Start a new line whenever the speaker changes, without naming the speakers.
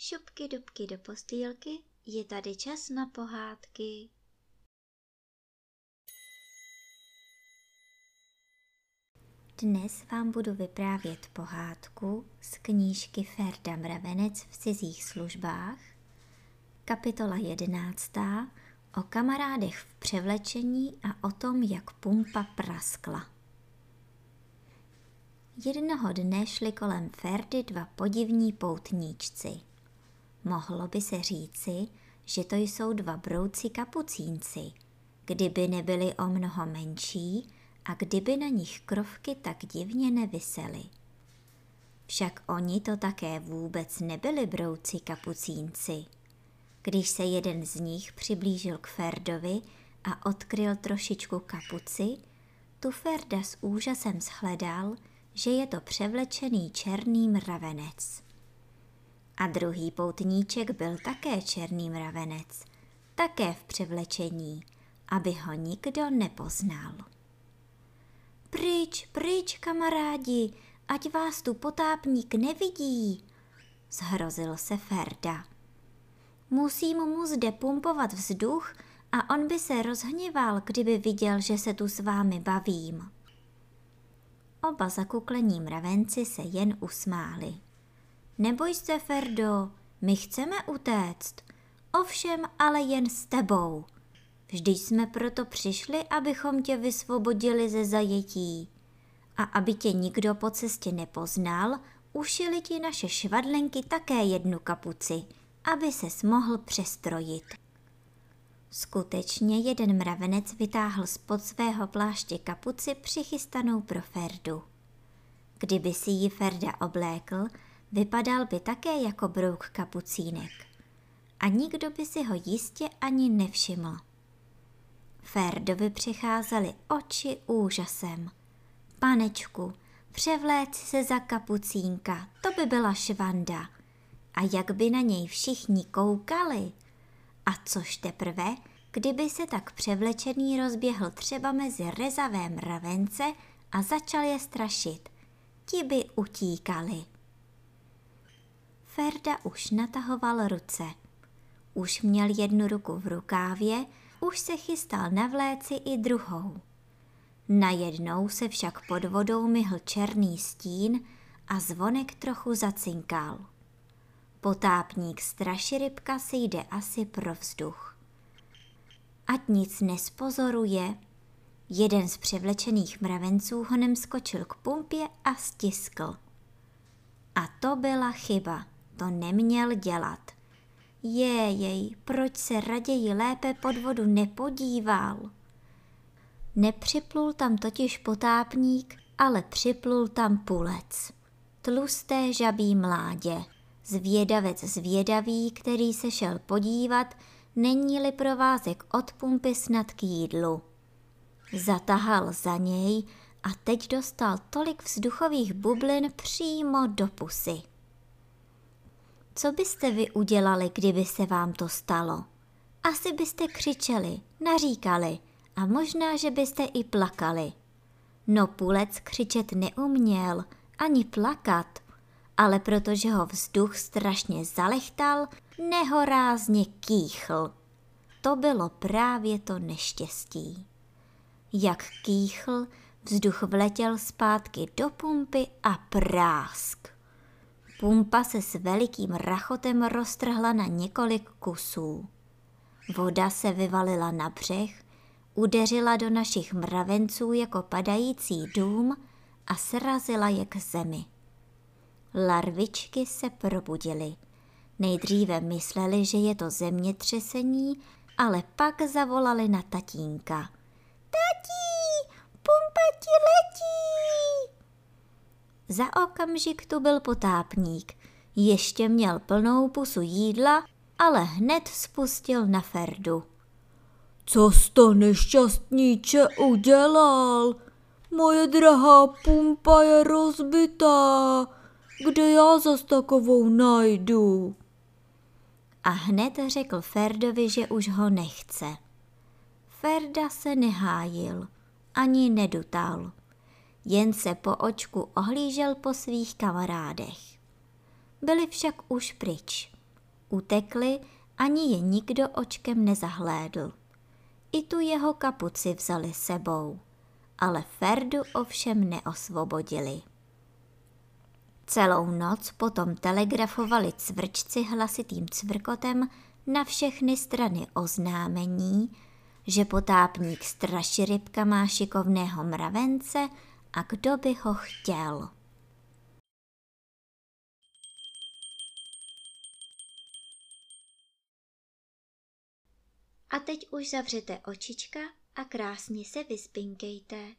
dubky, dubky do postýlky, je tady čas na pohádky. Dnes vám budu vyprávět pohádku z knížky Ferda Mravenec v cizích službách, kapitola jedenáctá o kamarádech v převlečení a o tom, jak pumpa praskla. Jednoho dne šli kolem Ferdy dva podivní poutníčci. Mohlo by se říci, že to jsou dva brouci kapucínci, kdyby nebyli o mnoho menší a kdyby na nich krovky tak divně nevisely. Však oni to také vůbec nebyli brouci kapucínci. Když se jeden z nich přiblížil k Ferdovi a odkryl trošičku kapuci, tu Ferda s úžasem shledal, že je to převlečený černý mravenec. A druhý poutníček byl také černý mravenec, také v převlečení, aby ho nikdo nepoznal. Pryč, pryč, kamarádi, ať vás tu potápník nevidí, zhrozil se Ferda. Musím mu zde pumpovat vzduch a on by se rozhněval, kdyby viděl, že se tu s vámi bavím. Oba zakuklení mravenci se jen usmáli. Neboj se, Ferdo, my chceme utéct. Ovšem ale jen s tebou. Vždyť jsme proto přišli, abychom tě vysvobodili ze zajetí. A aby tě nikdo po cestě nepoznal, ušili ti naše švadlenky také jednu kapuci, aby se mohl přestrojit. Skutečně jeden mravenec vytáhl spod svého pláště kapuci přichystanou pro Ferdu. Kdyby si ji Ferda oblékl, vypadal by také jako brouk kapucínek. A nikdo by si ho jistě ani nevšiml. Ferdovi přicházely oči úžasem. Panečku, převléc se za kapucínka, to by byla švanda. A jak by na něj všichni koukali – a což teprve, kdyby se tak převlečený rozběhl třeba mezi rezavé mravence a začal je strašit, ti by utíkali. Ferda už natahoval ruce. Už měl jednu ruku v rukávě, už se chystal na vléci i druhou. Najednou se však pod vodou myhl černý stín a zvonek trochu zacinkal. Potápník straširybka si jde asi pro vzduch. Ať nic nespozoruje, jeden z převlečených mravenců honem skočil k pumpě a stiskl. A to byla chyba, to neměl dělat. Jejej, proč se raději lépe pod vodu nepodíval? Nepřiplul tam totiž potápník, ale připlul tam pulec. Tlusté žabí mládě. Zvědavec zvědavý, který se šel podívat, není-li provázek od pumpy snad k jídlu. Zatahal za něj a teď dostal tolik vzduchových bublin přímo do pusy. Co byste vy udělali, kdyby se vám to stalo? Asi byste křičeli, naříkali a možná, že byste i plakali. No půlec křičet neuměl, ani plakat – ale protože ho vzduch strašně zalechtal, nehorázně kýchl. To bylo právě to neštěstí. Jak kýchl, vzduch vletěl zpátky do pumpy a prásk. Pumpa se s velikým rachotem roztrhla na několik kusů. Voda se vyvalila na břeh, udeřila do našich mravenců jako padající dům a srazila je k zemi. Larvičky se probudily. Nejdříve mysleli, že je to zemětřesení, ale pak zavolali na tatínka. Tatí, pumpa ti letí! Za okamžik tu byl potápník. Ještě měl plnou pusu jídla, ale hned spustil na Ferdu.
Co to nešťastníče udělal? Moje drahá pumpa je rozbitá kde já zas takovou najdu?
A hned řekl Ferdovi, že už ho nechce. Ferda se nehájil, ani nedutal, jen se po očku ohlížel po svých kamarádech. Byli však už pryč. Utekli, ani je nikdo očkem nezahlédl. I tu jeho kapuci vzali sebou, ale Ferdu ovšem neosvobodili. Celou noc potom telegrafovali cvrčci hlasitým cvrkotem na všechny strany oznámení, že potápník Straširybka má šikovného mravence a kdo by ho chtěl. A teď už zavřete očička a krásně se vyspinkejte.